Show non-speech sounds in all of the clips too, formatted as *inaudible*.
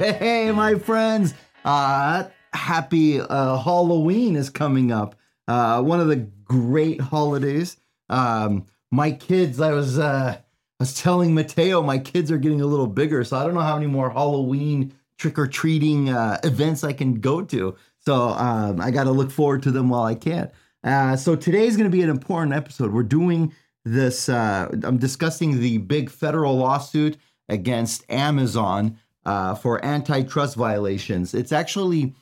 Hey, my friends. Uh, happy uh, Halloween is coming up. Uh, one of the great holidays. Um, my kids, I was uh, I was telling Mateo, my kids are getting a little bigger, so I don't know how many more Halloween trick or treating uh, events I can go to. So um, I got to look forward to them while I can. Uh, so today is going to be an important episode. We're doing this. Uh, I'm discussing the big federal lawsuit against Amazon uh, for antitrust violations. It's actually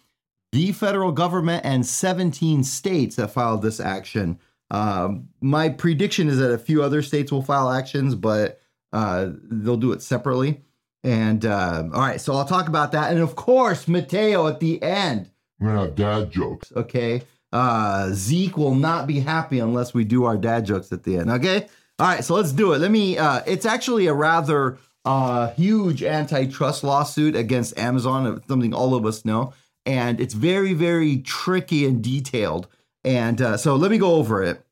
the federal government and 17 states that filed this action. Um, my prediction is that a few other states will file actions, but uh, they'll do it separately. And uh, all right, so I'll talk about that. And of course, Mateo at the end. We're gonna have dad jokes. Okay. Uh, Zeke will not be happy unless we do our dad jokes at the end. Okay. All right, so let's do it. Let me. Uh, it's actually a rather uh, huge antitrust lawsuit against Amazon, something all of us know, and it's very, very tricky and detailed. And uh, so let me go over it.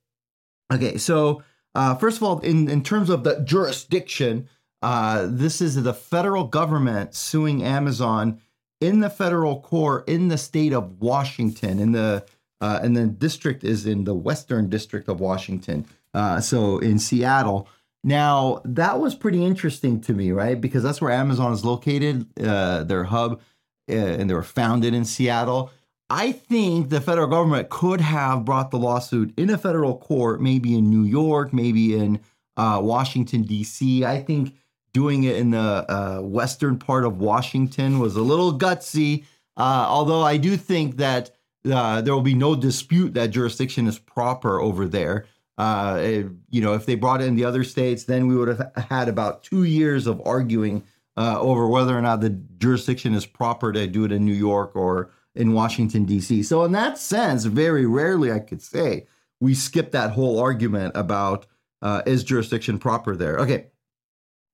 Okay, so uh, first of all, in in terms of the jurisdiction, uh, this is the federal government suing Amazon in the federal court in the state of Washington. In the uh, and the district is in the Western District of Washington. Uh, so in Seattle. Now that was pretty interesting to me, right? Because that's where Amazon is located, uh, their hub, uh, and they were founded in Seattle. I think the federal government could have brought the lawsuit in a federal court, maybe in New York, maybe in uh, Washington D.C. I think doing it in the uh, western part of Washington was a little gutsy. Uh, although I do think that uh, there will be no dispute that jurisdiction is proper over there. Uh, it- you know, if they brought in the other states, then we would have had about two years of arguing uh, over whether or not the jurisdiction is proper to do it in New York or in Washington D.C. So, in that sense, very rarely I could say we skip that whole argument about uh, is jurisdiction proper there. Okay,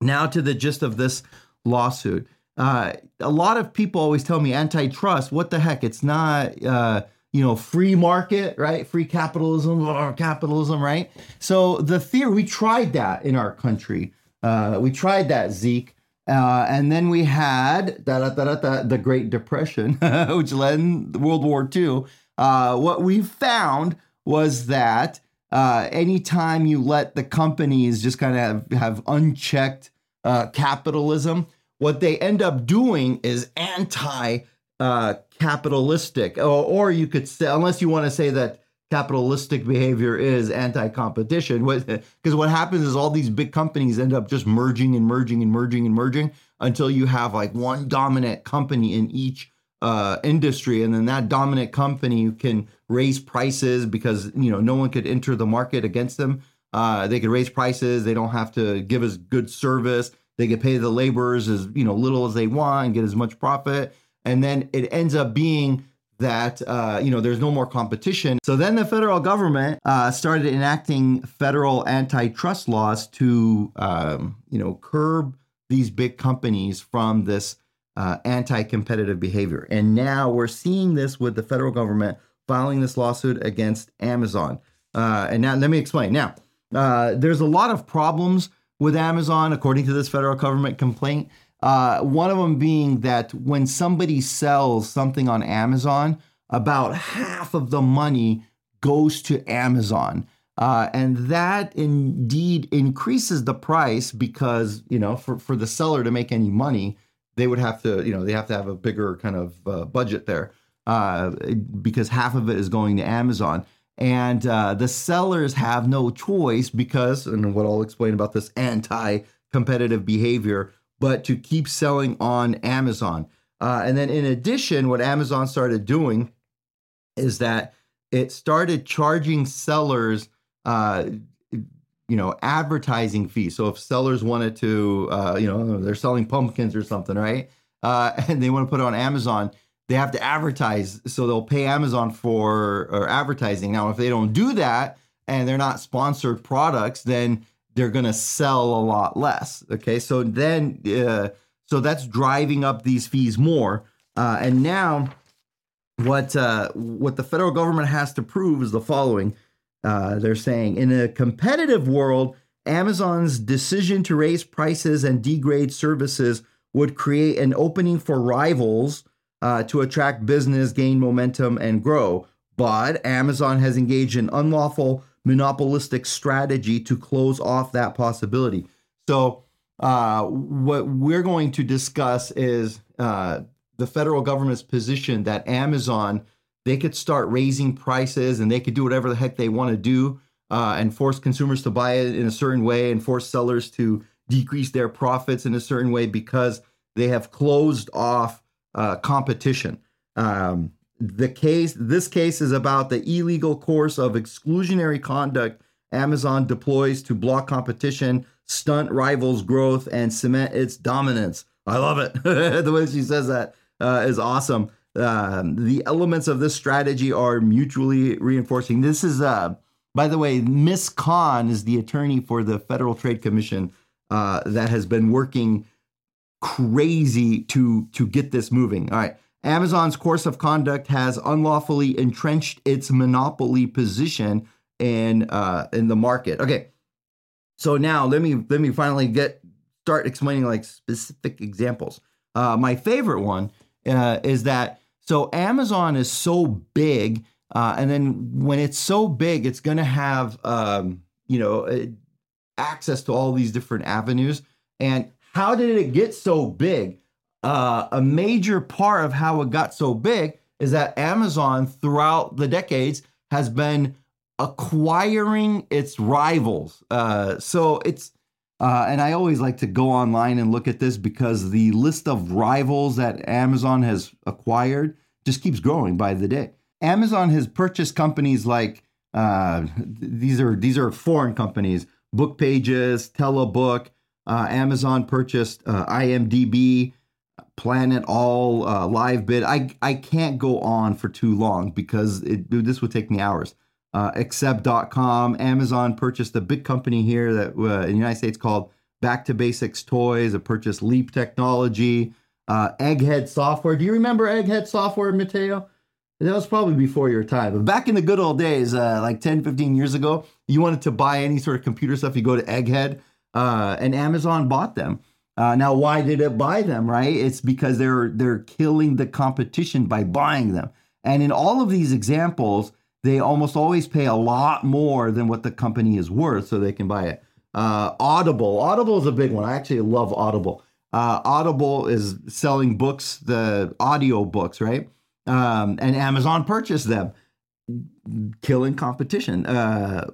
now to the gist of this lawsuit. Uh, a lot of people always tell me antitrust. What the heck? It's not, uh, you know, free market, right? Free capitalism or capitalism, right? So the theory, we tried that in our country. Uh, we tried that, Zeke. Uh, and then we had da, da, da, da, the Great Depression, *laughs* which led in World War II. Uh, what we found was that uh, anytime you let the companies just kind of have, have unchecked uh, capitalism, what they end up doing is anti uh, capitalistic, or, or you could say, unless you want to say that capitalistic behavior is anti competition, because *laughs* what happens is all these big companies end up just merging and merging and merging and merging until you have like one dominant company in each uh, industry, and then that dominant company can raise prices because you know no one could enter the market against them. Uh, they could raise prices. They don't have to give as good service. They could pay the laborers as you know little as they want and get as much profit. And then it ends up being that uh, you know there's no more competition. So then the federal government uh, started enacting federal antitrust laws to um, you know curb these big companies from this uh, anti-competitive behavior. And now we're seeing this with the federal government filing this lawsuit against Amazon. Uh, and now let me explain. Now uh, there's a lot of problems with Amazon, according to this federal government complaint. Uh, one of them being that when somebody sells something on Amazon, about half of the money goes to Amazon. Uh, and that indeed increases the price because, you know, for, for the seller to make any money, they would have to, you know, they have to have a bigger kind of uh, budget there uh, because half of it is going to Amazon. And uh, the sellers have no choice because, and what I'll explain about this anti competitive behavior, but to keep selling on Amazon. Uh, and then, in addition, what Amazon started doing is that it started charging sellers, uh, you know, advertising fees. So if sellers wanted to, uh, you know, they're selling pumpkins or something, right? Uh, *laughs* and they want to put it on Amazon, they have to advertise. So they'll pay Amazon for or advertising. Now, if they don't do that and they're not sponsored products, then they're going to sell a lot less. Okay, so then, uh, so that's driving up these fees more. Uh, and now, what uh, what the federal government has to prove is the following: uh, They're saying in a competitive world, Amazon's decision to raise prices and degrade services would create an opening for rivals uh, to attract business, gain momentum, and grow. But Amazon has engaged in unlawful monopolistic strategy to close off that possibility. So, uh, what we're going to discuss is uh, the federal government's position that Amazon they could start raising prices and they could do whatever the heck they want to do uh, and force consumers to buy it in a certain way and force sellers to decrease their profits in a certain way because they have closed off uh, competition. Um, the case, this case is about the illegal course of exclusionary conduct Amazon deploys to block competition, stunt rivals' growth, and cement its dominance. I love it. *laughs* the way she says that uh, is awesome. Um, the elements of this strategy are mutually reinforcing. This is, uh, by the way, Miss Khan is the attorney for the Federal Trade Commission uh, that has been working crazy to to get this moving. All right. Amazon's course of conduct has unlawfully entrenched its monopoly position in uh, in the market. Okay, so now let me let me finally get start explaining like specific examples. Uh, my favorite one uh, is that so Amazon is so big, uh, and then when it's so big, it's going to have um, you know uh, access to all these different avenues. And how did it get so big? Uh, a major part of how it got so big is that Amazon, throughout the decades, has been acquiring its rivals. Uh, so it's, uh, and I always like to go online and look at this because the list of rivals that Amazon has acquired just keeps growing by the day. Amazon has purchased companies like uh, these are these are foreign companies: Book Pages, Telebook. Uh, Amazon purchased uh, Planet All, uh, LiveBid. I I can't go on for too long because it, this would take me hours. Uh. Amazon purchased a big company here that uh, in the United States called Back to Basics Toys. It purchased Leap Technology, uh, Egghead Software. Do you remember Egghead Software, Mateo? That was probably before your time. But back in the good old days, uh, like 10, 15 years ago, you wanted to buy any sort of computer stuff, you go to Egghead, uh, and Amazon bought them. Uh, now, why did it buy them? Right? It's because they're they're killing the competition by buying them. And in all of these examples, they almost always pay a lot more than what the company is worth, so they can buy it. Uh, Audible, Audible is a big one. I actually love Audible. Uh, Audible is selling books, the audio books, right? Um, and Amazon purchased them, killing competition. Uh,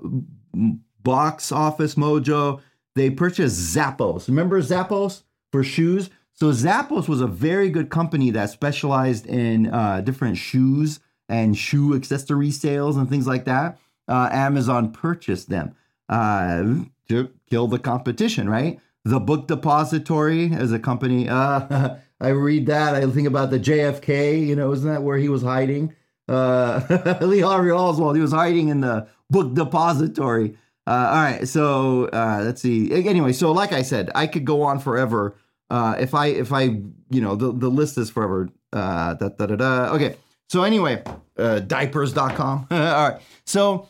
Box Office Mojo, they purchased Zappos. Remember Zappos for shoes? So Zappos was a very good company that specialized in uh, different shoes and shoe accessory sales and things like that. Uh, Amazon purchased them uh, to kill the competition, right? The Book Depository as a company. Uh, *laughs* I read that. I think about the JFK. You know, isn't that where he was hiding? Uh, *laughs* Lee Harvey Oswald. He was hiding in the Book Depository. Uh, all right. So uh, let's see. Anyway, so like I said, I could go on forever. Uh, if I if I you know the the list is forever. Uh, da, da, da, da. Okay. So anyway, uh, diapers.com. *laughs* All right. So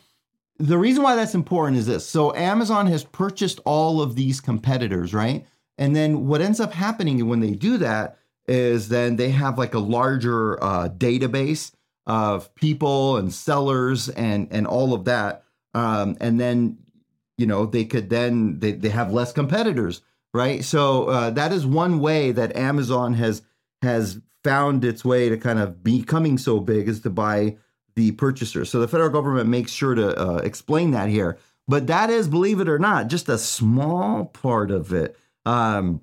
the reason why that's important is this. So Amazon has purchased all of these competitors, right? And then what ends up happening when they do that is then they have like a larger uh, database of people and sellers and and all of that. Um, and then you know they could then they, they have less competitors, right? So uh, that is one way that Amazon has has found its way to kind of becoming so big is to buy the purchaser. So the federal government makes sure to uh, explain that here. But that is, believe it or not, just a small part of it. Um,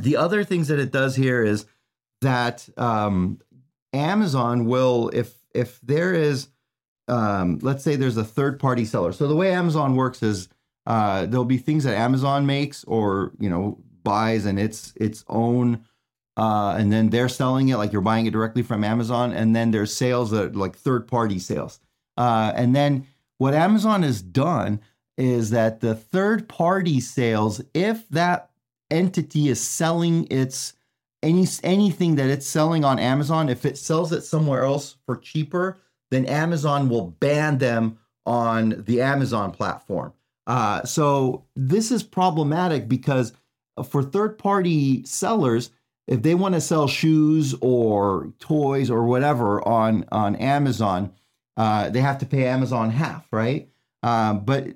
the other things that it does here is that um, Amazon will, if if there is, um, let's say there's a third party seller. So the way Amazon works is uh, there'll be things that Amazon makes or you know buys and its its own uh, and then they're selling it like you're buying it directly from Amazon, and then there's sales that like third party sales. Uh, and then what Amazon has done is that the third party sales, if that entity is selling its any anything that it's selling on Amazon, if it sells it somewhere else for cheaper, then Amazon will ban them on the Amazon platform. Uh, so this is problematic because for third party sellers, if they want to sell shoes or toys or whatever on on Amazon, uh, they have to pay Amazon half, right? Um, but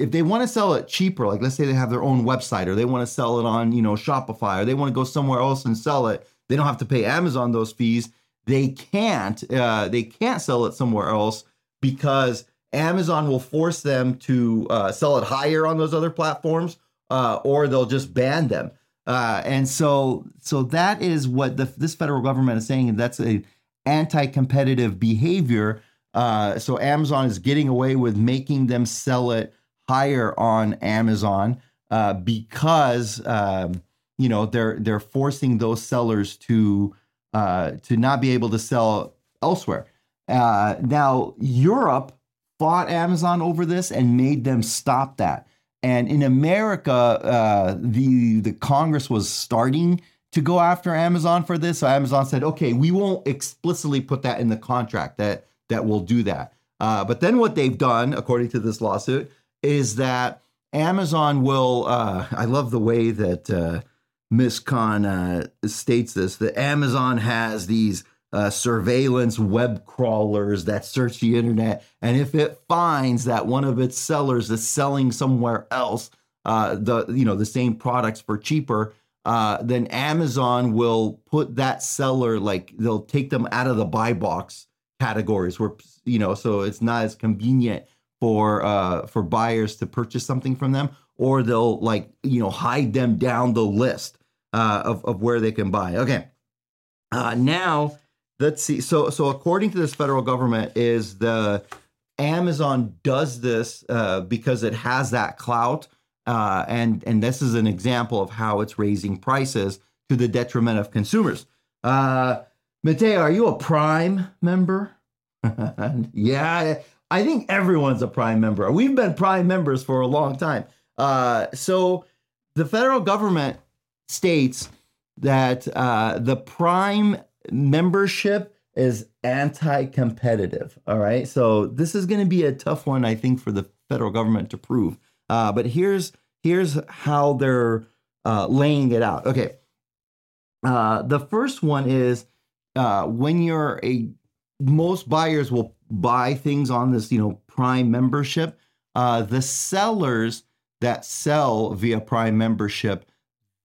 if they want to sell it cheaper, like let's say they have their own website or they want to sell it on you know Shopify or they want to go somewhere else and sell it, they don't have to pay Amazon those fees. They can't uh, they can't sell it somewhere else because Amazon will force them to uh, sell it higher on those other platforms, uh, or they'll just ban them. Uh, and so, so that is what the, this federal government is saying. That's a anti-competitive behavior. Uh, so Amazon is getting away with making them sell it higher on Amazon uh, because um, you know they're they're forcing those sellers to uh, to not be able to sell elsewhere. Uh, now Europe fought Amazon over this and made them stop that. And in America, uh, the the Congress was starting to go after Amazon for this. So Amazon said, "Okay, we won't explicitly put that in the contract that that will do that." Uh, but then what they've done, according to this lawsuit, is that Amazon will. Uh, I love the way that uh, Miss Khan uh, states this. That Amazon has these uh, surveillance web crawlers that search the internet. And if it finds that one of its sellers is selling somewhere else uh, the you know the same products for cheaper, uh, then Amazon will put that seller like they'll take them out of the buy box categories where you know so it's not as convenient for uh, for buyers to purchase something from them, or they'll like you know hide them down the list uh, of of where they can buy. Okay, uh, now let's see. So, so according to this federal government, is the Amazon does this uh, because it has that clout, uh, and and this is an example of how it's raising prices to the detriment of consumers. Uh, Mateo, are you a Prime member? *laughs* yeah, I think everyone's a Prime member. We've been Prime members for a long time. Uh, so the federal government states that uh, the Prime membership is anti-competitive. All right, so this is going to be a tough one, I think, for the federal government to prove. Uh, but here's here's how they're uh, laying it out. Okay, uh, the first one is uh, when you're a most buyers will buy things on this, you know, Prime membership. Uh, the sellers that sell via Prime membership,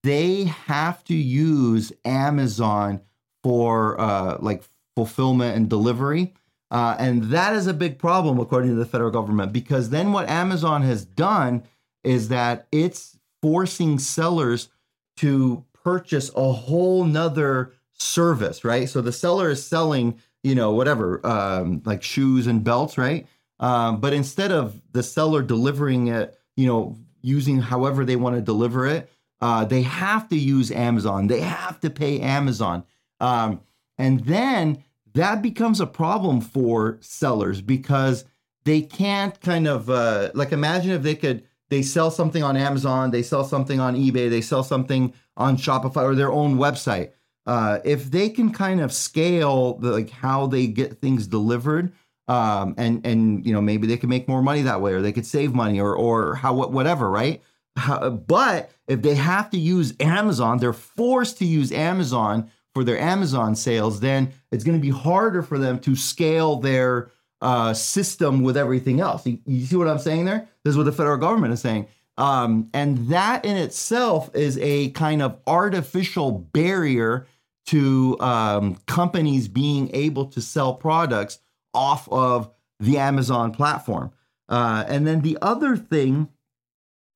they have to use Amazon for uh, like fulfillment and delivery. Uh, and that is a big problem, according to the federal government, because then what Amazon has done is that it's forcing sellers to purchase a whole nother service, right? So the seller is selling, you know, whatever, um, like shoes and belts, right? Um, but instead of the seller delivering it, you know, using however they want to deliver it, uh, they have to use Amazon. They have to pay Amazon. Um, and then that becomes a problem for sellers because they can't kind of uh, like imagine if they could they sell something on Amazon, they sell something on eBay, they sell something on Shopify or their own website. Uh, if they can kind of scale the, like how they get things delivered, um, and and you know maybe they can make more money that way, or they could save money, or or how whatever, right? How, but if they have to use Amazon, they're forced to use Amazon for their Amazon sales, then it's going to be harder for them to scale their uh, system with everything else. You, you, see what I'm saying there? This is what the federal government is saying. Um, and that in itself is a kind of artificial barrier to um, companies being able to sell products off of the Amazon platform. Uh, and then the other thing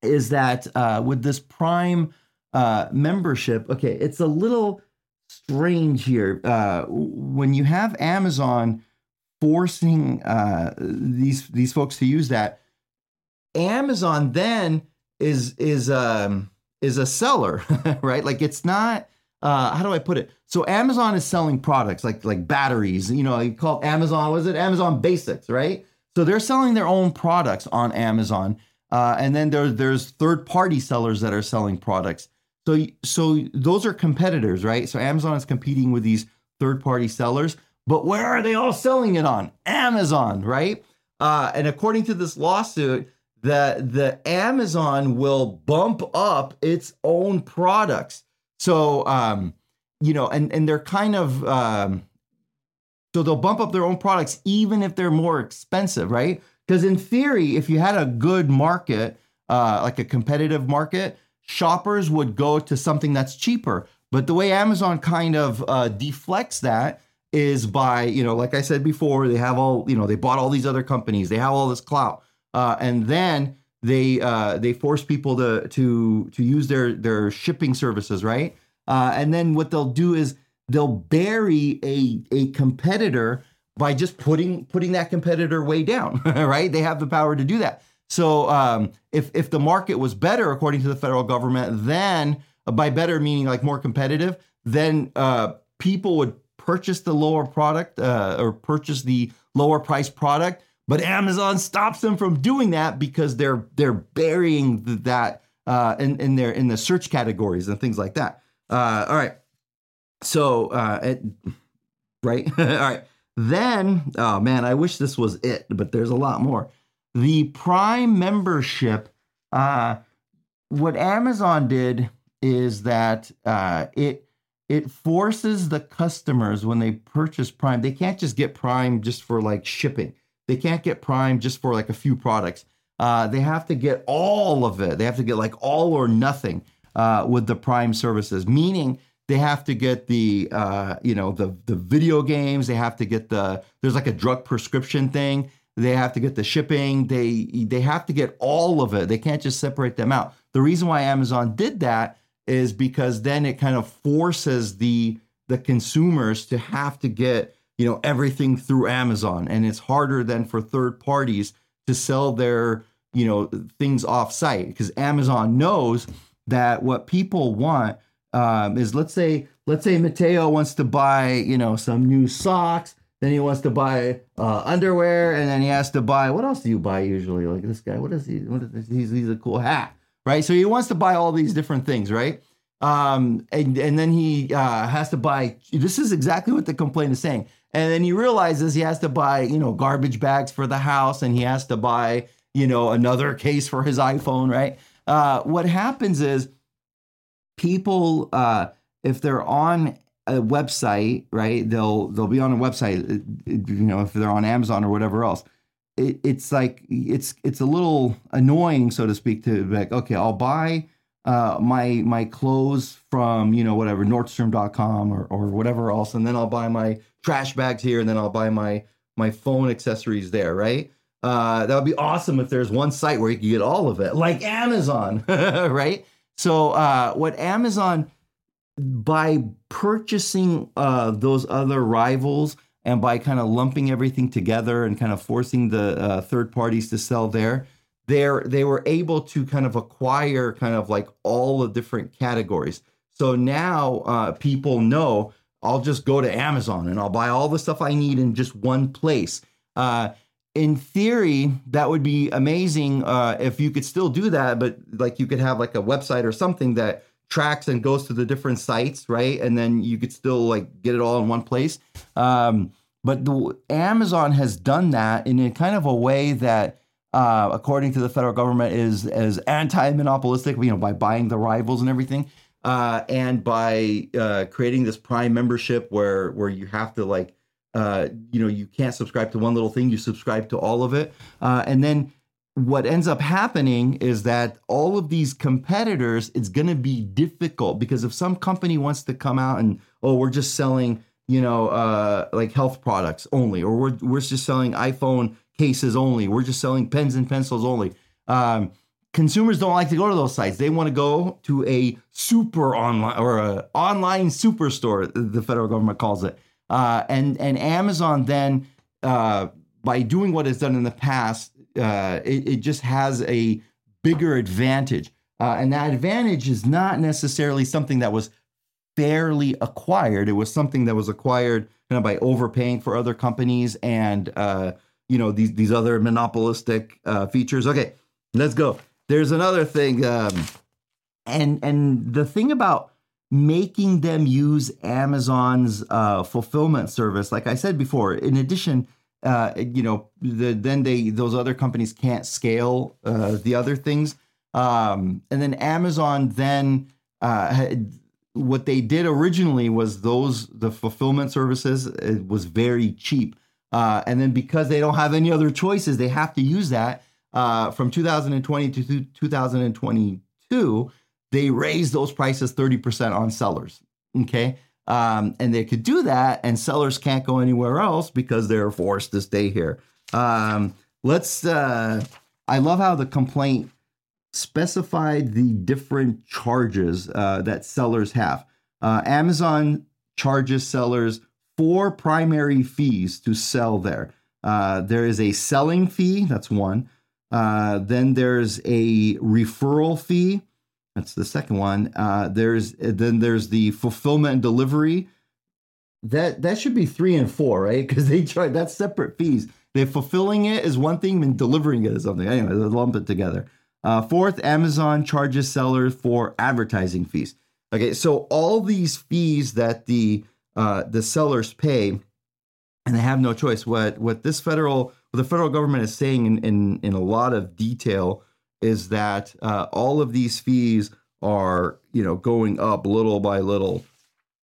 is that uh, with this Prime uh, membership, okay, it's a little strange here. Uh, when you have Amazon forcing uh, these these folks to use that, Amazon then is is um, is a seller, *laughs* right? Like it's not. Uh, how do I put it? So Amazon is selling products like like batteries. You know, you call Amazon. Was it Amazon Basics, right? So they're selling their own products on Amazon, uh, and then there, there's third party sellers that are selling products. So so those are competitors, right? So Amazon is competing with these third-party sellers, but where are they all selling it on? Amazon, right? Uh, and according to this lawsuit, the the Amazon will bump up its own products. So um, you know, and and they're kind of um, so they'll bump up their own products even if they're more expensive, right? Because in theory, if you had a good market, uh, like a competitive market, shoppers would go to something that's cheaper. But the way Amazon kind of uh, deflects that is by, you know, like I said before, they have all, you know, they bought all these other companies, they have all this clout, uh, and then they uh, they force people to to to use their their shipping services, right? Uh, and then what they'll do is they'll bury a a competitor by just putting putting that competitor way down, *laughs* right? They have the power to do that. So um, if if the market was better according to the federal government, then uh, by better meaning like more competitive, then uh, people would purchase the lower product uh, or purchase the lower price product. But Amazon stops them from doing that because they're they're burying that uh, in in their in the search categories and things like that. Uh, all right, so uh, it, right, *laughs* all right. Then, oh man, I wish this was it, but there's a lot more the Prime membership, uh, what Amazon did is that uh, it it forces the customers when they purchase Prime, they can't just get Prime just for like shipping. They can't get Prime just for like a few products. Uh, they have to get all of it. They have to get like all or nothing uh, with the Prime services, meaning they have to get the uh, you know the the video games. They have to get the there's like a drug prescription thing. They have to get the shipping. They they have to get all of it. They can't just separate them out. The reason why Amazon did that is because then it kind of forces the the consumers to have to get you know everything through Amazon, and it's harder than for third parties to sell their you know things off site because Amazon knows that what people want um, is let's say let's say Mateo wants to buy you know some new socks then he wants to buy uh, underwear, and then he has to buy what else do you buy usually? Like this guy, what is he? What is? He's he's a cool hat, right? So he wants to buy all these different things, right? Um, and and then he uh, has to buy. This is exactly what the complaint is saying. And then he realizes he has to buy, you know, garbage bags for the house, and he has to buy, you know, another case for his iPhone, right? Uh, what happens is people, uh, if they're on a website, right? They'll they'll be on a website, uh, you know, if they're on Amazon or whatever else. It, it's like it's it's a little annoying, so to speak, to be like, okay, I'll buy uh, my my clothes from you know whatever Nordstrom.com or or whatever else, and then I'll buy my trash bags here, and then I'll buy my my phone accessories there, right? Uh, that would be awesome if there's one site where you can get all of it, like Amazon, *laughs* right? So uh, what Amazon by purchasing uh, those other rivals and by kind of lumping everything together and kind of forcing the uh, third parties to sell there, there they were able to kind of acquire kind of like all the different categories. So now uh, people know I'll just go to Amazon and I'll buy all the stuff I need in just one place. Uh, in theory, that would be amazing uh, if you could still do that, but like you could have like a website or something that tracks and goes to the different sites, right? And then you could still like get it all in one place. Um, but the, Amazon has done that in a kind of a way that, uh, according to the federal government, is as anti-monopolistic. You know, by buying the rivals and everything, uh, and by uh, creating this Prime membership where where you have to like. Uh, you know, you can't subscribe to one little thing; you subscribe to all of it, uh, and then what ends up happening is that all of these competitors, it's going to be difficult because if some company wants to come out and, oh, we're just selling, you know, uh, like health products only, or we're, we're just selling iPhone cases only, we're just selling pens and pencils only. Um, consumers don't like to go to those sites. They want to go to a super online or a online superstore, the federal government calls it. Uh, and, and Amazon then, uh, by doing what it's done in the past, uh, it, it, just has a bigger advantage. Uh, and that advantage is not necessarily something that was fairly acquired. It was something that was acquired kind of by overpaying for other companies and uh, you know these these other monopolistic uh, features. Okay, let's go. There's another thing, um, and and the thing about making them use Amazon's uh, fulfillment service, like I said before, in addition uh, you know, the, then they those other companies can't scale uh, the other things. Um, and then Amazon then uh, what they did originally was those the fulfillment services it was very cheap, uh, and then because they don't have any other choices, they have to use that. Uh, from 2020 to 2022, they raise those prices 30% on sellers. Okay. Um, and they could do that, and sellers can't go anywhere else because they're forced to stay here. Um, let's, uh, I love how the complaint specified the different charges uh, that sellers have. Uh, Amazon charges sellers four primary fees to sell there. Uh, there is a selling fee, that's one. Uh, then there's a referral fee. That's the second one. Uh, there's then there's the fulfillment and delivery. That that should be three and four, right? *laughs* Because they charge that's separate fees. They're fulfilling it is one thing, and delivering it is something. Anyway, they lump it together. Uh, fourth, Amazon charges sellers for advertising fees. Okay, so all these fees that the uh, the sellers pay, and they have no choice. What what this federal what the federal government is saying in in, in a lot of detail is that uh, all of these fees are you know going up little by little.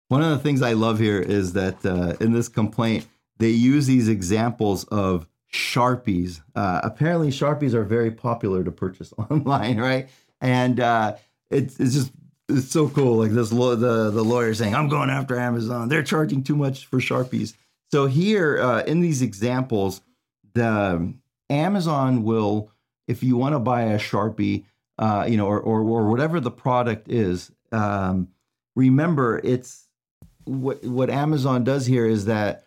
One of the things I love here is that uh, in this complaint they use these examples of Sharpies. Uh, apparently, Sharpies are very popular to purchase *laughs* online, right? And uh, it's it's just it's so cool. Like this, lo- the the lawyer saying, "I'm going after Amazon. They're charging too much for Sharpies." So here, uh, in these examples, the Amazon will if you want to buy a Sharpie, uh, you know, or, or, or whatever the product is, um, remember it's what what Amazon does here is that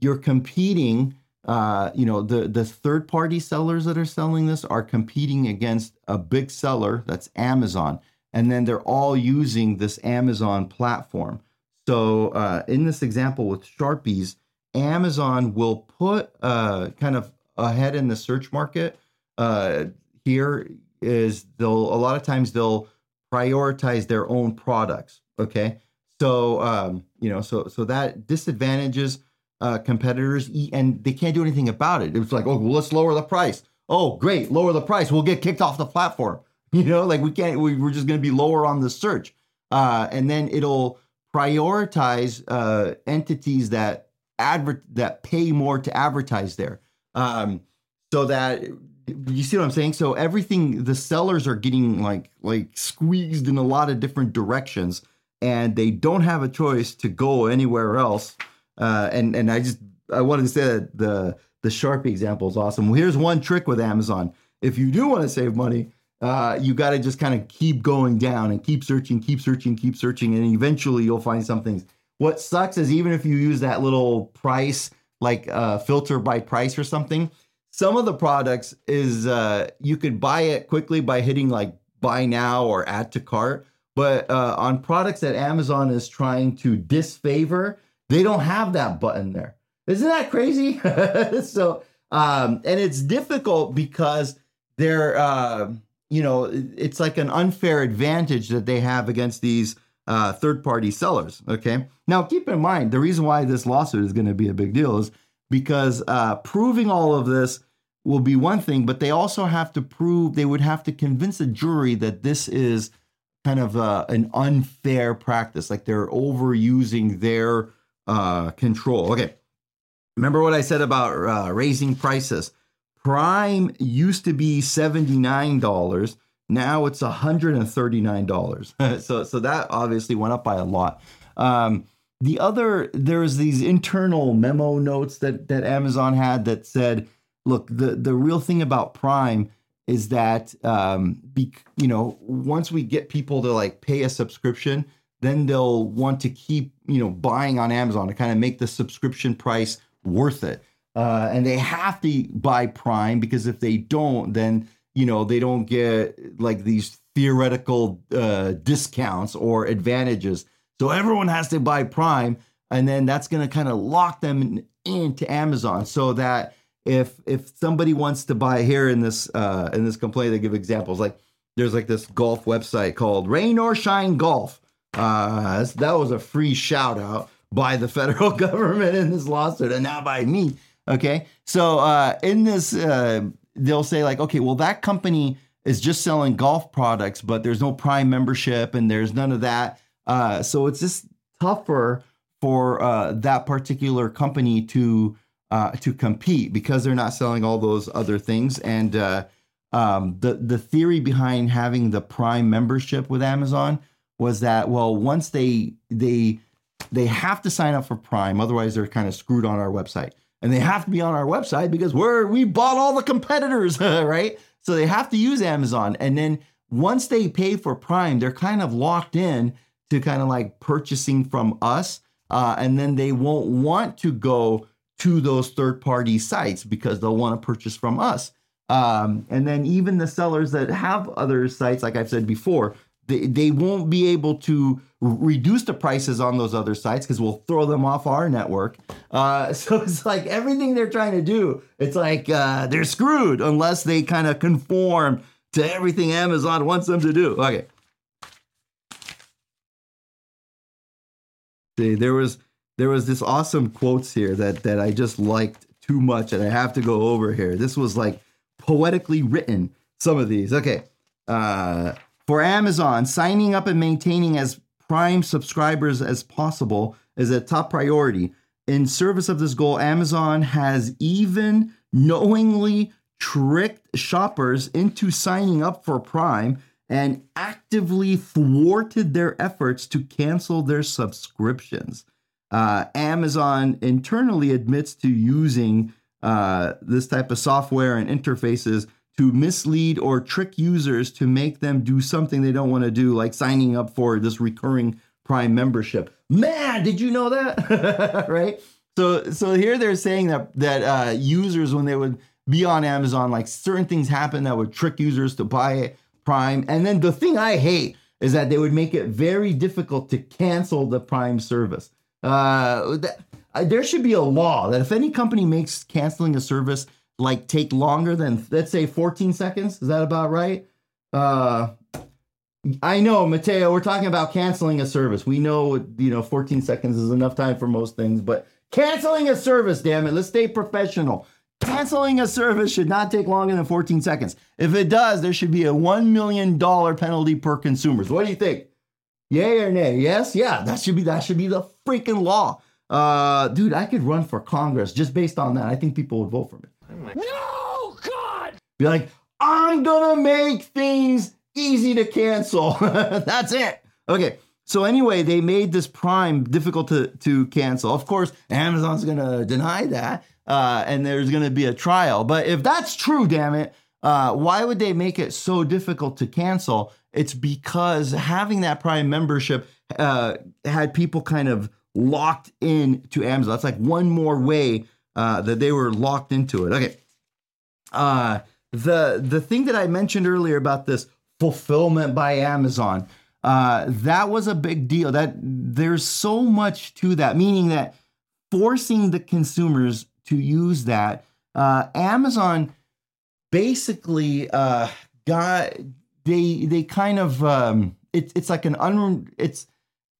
you're competing. Uh, you know, the the third party sellers that are selling this are competing against a big seller that's Amazon, and then they're all using this Amazon platform. So uh, in this example with Sharpies, Amazon will put uh, kind of ahead in the search market uh, here is they'll a lot of times they'll prioritize their own products. Okay, so um, you know, so so that disadvantages uh, competitors, and they can't do anything about it. It's like, oh, well, let's lower the price. Oh, great, lower the price. We'll get kicked off the platform. *laughs* You know, like we can't. We, we're just going to be lower on the search, uh, and then it'll prioritize uh, entities that advert that pay more to advertise there. Um, so that you see what I'm saying? So everything the sellers are getting like like squeezed in a lot of different directions, and they don't have a choice to go anywhere else. Uh, and and I just I wanted to say that the the Sharpie example is awesome. Well, here's one trick with Amazon: if you do want to save money, uh, you got to just kind of keep going down and keep searching, keep searching, keep searching, and eventually you'll find some things. What sucks is even if you use that little price like uh, filter by price or something some of the products is uh, you could buy it quickly by hitting like buy now or add to cart. But uh, on products that Amazon is trying to disfavor, they don't have that button there. Isn't that crazy? *laughs* so, um, and it's difficult because they're, uh, you know, it's like an unfair advantage that they have against these uh, third party sellers. Okay. Now, keep in mind, the reason why this lawsuit is going to be a big deal is because uh, proving all of this will be one thing, but they also have to prove, they would have to convince a jury that this is kind of uh, an unfair practice, like they're overusing their uh, control. Okay. Remember what I said about uh, raising prices? Prime used to be $79. Now it's $139. *laughs* so, so that obviously went up by a lot. Um, the other there's these internal memo notes that that Amazon had that said, look, the the real thing about Prime is that um, be, you know once we get people to like pay a subscription, then they'll want to keep you know buying on Amazon to kind of make the subscription price worth it. Uh, and they have to buy Prime because if they don't, then you know they don't get like these theoretical uh, discounts or advantages so everyone has to buy Prime, and then that's going to kind of lock them into Amazon, so that if if somebody wants to buy here in this uh, in this complaint, they give examples like there's like this golf website called Rain or Shine Golf. Uh, that was a free shout out by the *laughs* federal government in this lawsuit, and now by me. Okay, so uh, in this, uh, they'll say like, okay, well that company is just selling golf products, but there's no Prime membership and there's none of that Uh, so it's just tougher for uh, that particular company to uh, to compete because they're not selling all those other things. And uh, um, the the theory behind having the Prime membership with Amazon was that well, once they they they have to sign up for Prime, otherwise they're kind of screwed on our website. And they have to be on our website because we're we bought all the competitors, *laughs* right? So they have to use Amazon. And then once they pay for Prime, they're kind of locked in to kind of like purchasing from us. Uh, and then they won't want to go to those third party sites because they'll want to purchase from us. Um, and then even the sellers that have other sites, like I've said before, they, they won't be able to reduce the prices on those other sites because we'll throw them off our network. Uh, *laughs* so it's like everything they're trying to do, it's like uh, they're screwed unless they kind of conform to everything Amazon wants them to do. Okay. See, there was there was this awesome quotes here that that I just liked too much, and I have to go over here. This was like poetically written. Some of these, okay. Uh, for Amazon, signing up and maintaining as Prime subscribers as possible is a top priority. In service of this goal, Amazon has even knowingly tricked shoppers into signing up for Prime and actively thwarted their efforts to cancel their subscriptions. Uh, Amazon internally admits to using uh, this type of software and interfaces to mislead or trick users to make them do something they don't want to do, like signing up for this recurring Prime membership. Man, did you know that? *laughs* right? So, so here they're saying that that uh, users, when they would be on Amazon, like certain things happen that would trick users to buy Prime. And then the thing I hate is that they would make it very difficult to cancel the Prime service. Uh, that, uh, there should be a law that if any company makes canceling a service like take longer than let's say 14 seconds, is that about right? Uh, I know, Mateo, we're talking about canceling a service. We know, you know, 14 seconds is enough time for most things, but canceling a service, damn it, let's stay professional. Canceling a service should not take longer than 14 seconds. If it does, there should be a $1 million penalty per consumers. What do you think? Yay or nay? Yes? Yeah, that should be that should be the freaking law. Uh, dude, I could run for Congress just based on that. I think people would vote for me. No, God! Be like, I'm gonna make things easy to cancel. *laughs* That's it. Okay. So anyway, they made this Prime difficult to, to cancel. Of course, Amazon's gonna deny that, uh, and there's gonna be a trial. But if that's true, damn it, uh, why would they make it so difficult to cancel? It's because having that Prime membership uh, had people kind of locked in to Amazon. It's like one more way uh, that they were locked into it. Okay. Uh, the the thing that I mentioned earlier about this fulfillment by Amazon, uh, that was a big deal. That there's so much to that, meaning that forcing the consumers to use that. Uh, Amazon basically uh, got they they kind of um, it, it's like an un it's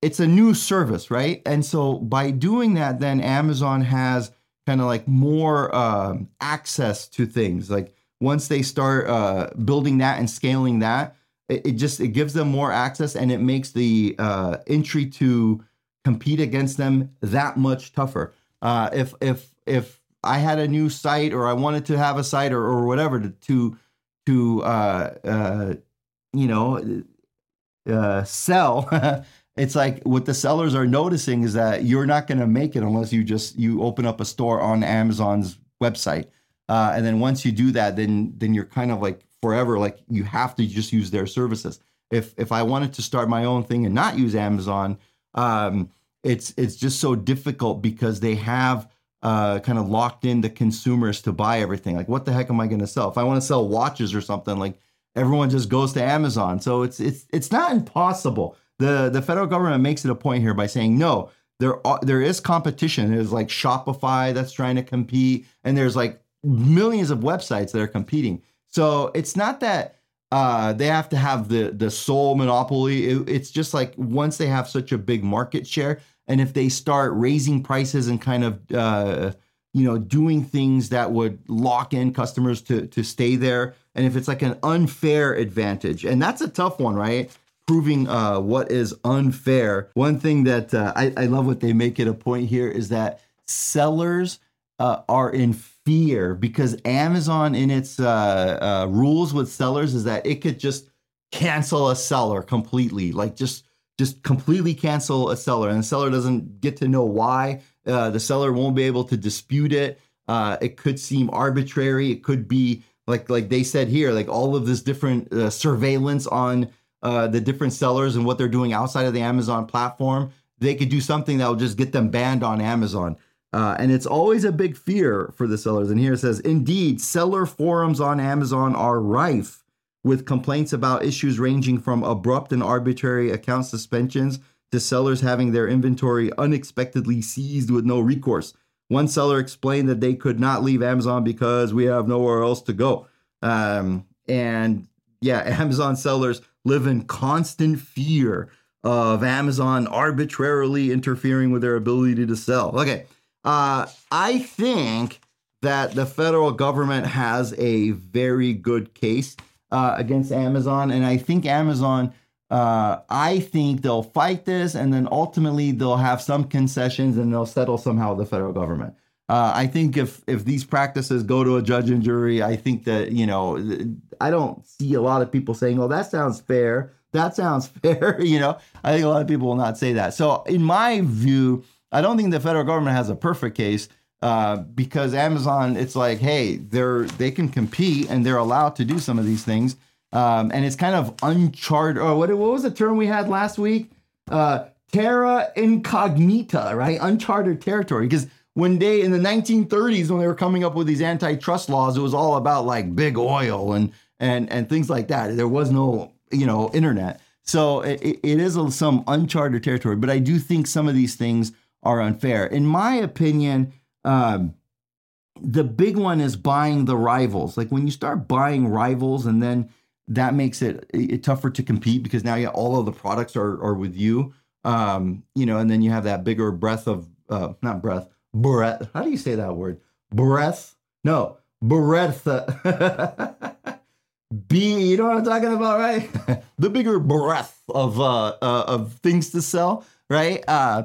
it's a new service, right? And so by doing that, then Amazon has kind of like more um, access to things. Like once they start uh, building that and scaling that, it, it, just it gives them more access and it makes the uh, entry to compete against them that much tougher. Uh, if if if I had a new site or I wanted to have a site or, or whatever to to, uh, uh, you know uh, sell. *laughs* it's like what the sellers are noticing is that you're not going to make it unless you just you open up a store on Amazon's website. Uh, and then once you do that, then then you're kind of like forever like you have to just use their services. If if I wanted to start my own thing and not use Amazon, um, it's it's just so difficult because they have uh, kind of locked in the consumers to buy everything. Like, what the heck am I going to sell? If I want to sell watches or something, like everyone just goes to Amazon. So it's it's it's not impossible. The the federal government makes it a point here by saying no. There are, there is competition. There's like Shopify that's trying to compete, and there's like millions of websites that are competing. So it's not that uh, they have to have the the sole monopoly. It, it's just like once they have such a big market share, and if they start raising prices and kind of uh, you know doing things that would lock in customers to to stay there, and if it's like an unfair advantage, and that's a tough one, right? proving uh, what is unfair. One thing that uh, I, I love what they make it a point here is that sellers uh, are in fear because Amazon, in its uh, uh, rules with sellers, is that it could just cancel a seller completely, like just just completely cancel a seller, and the seller doesn't get to know why. Uh, the seller won't be able to dispute it. it could seem arbitrary. It could be like like they said here, like all of this different surveillance on uh, the different sellers and what they're doing outside of the Amazon platform, they could do something that will just get them banned on Amazon. Uh, and it's always a big fear for the sellers. And here it says, indeed, seller forums on Amazon are rife with complaints about issues ranging from abrupt and arbitrary account suspensions to sellers having their inventory unexpectedly seized with no recourse. One seller explained that they could not leave Amazon because we have nowhere else to go. Um, and yeah, *laughs* Amazon sellers live in constant fear of Amazon arbitrarily interfering with their ability to sell. Okay. Uh, I think that the federal government has a very good case uh, against Amazon. And I think Amazon, uh, I think they'll fight this and then ultimately they'll have some concessions and they'll settle somehow with the federal government. Uh, I think if if these practices go to a judge and jury, I think that you know I don't see a lot of people saying, "Oh, that sounds fair." That sounds *laughs* fair. you know, I think a lot of people will not say that. So, in my view, I don't think the federal government has a perfect case uh, because Amazon, it's like, hey, they're they can compete and they're allowed to do some of these things, um, and it's kind of uncharted. Oh, what what was the term we had last week? Uh, terra incognita, right? Uncharted territory because when they in the 1930s when they were coming up with these antitrust laws it was all about like big oil and and and things like that there was no you know internet so it, it is some uncharted territory but i do think some of these things are unfair in my opinion um, the big one is buying the rivals like when you start buying rivals and then that makes it, it tougher to compete because now yeah, all of the products are, are with you um, you know and then you have that bigger breadth of uh, not breath, breath. How do you say that word? Breath? No, breath. *laughs* B. You know what I'm talking about, right? *laughs* the bigger breadth of uh, uh, of things to sell, right? Uh,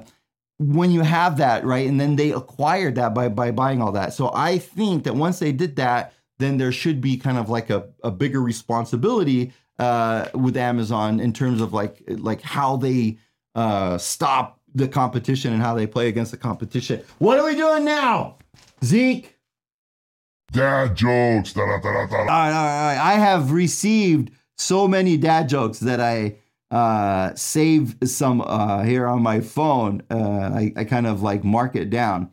when you have that, right, and then they acquired that by by buying all that. So I think that once they did that, then there should be kind of like a, a bigger responsibility uh, with Amazon in terms of like like how they uh, stop the competition and how they play against the competition. What are we doing now? Zeke? Dad jokes. Da, da, da, da, da. All right, all right, all right. I have received so many dad jokes that I uh, save some uh, here on my phone. Uh, I, I kind of like mark it down.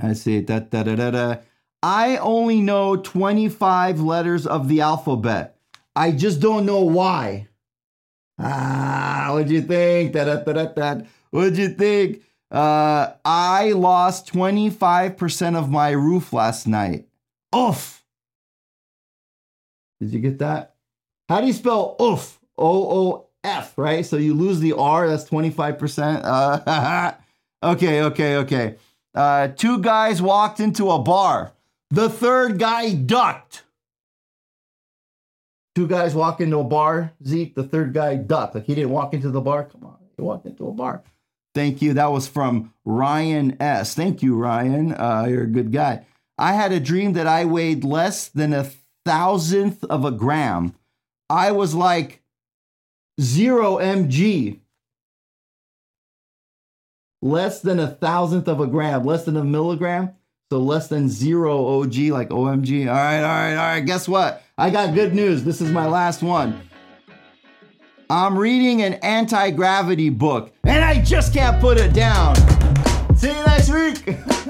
I see. Da, da, da, da, da. I only know 25 letters of the alphabet. I just don't know why. Ah, what'd you think? Da-da-da-da-da. What'd you think? Uh, I lost 25% of my roof last night. Oof. Did you get that? How do you spell oof? O O F, right? So you lose the R, that's 25%. Uh, *laughs* okay, okay, okay. Uh, two guys walked into a bar. The third guy ducked. Two guys walk into a bar. Zeke, the third guy, ducked. Like he didn't walk into the bar. Come on, he walked into a bar. Thank you. That was from Ryan S. Thank you, Ryan. Uh, you're a good guy. I had a dream that I weighed less than a thousandth of a gram. I was like zero mg. Less than a thousandth of a gram, less than a milligram. So less than zero OG, like OMG. All right, all right, all right. Guess what? I got good news. This is my last one. I'm reading an anti gravity book and I just can't put it down. See you next week. *laughs*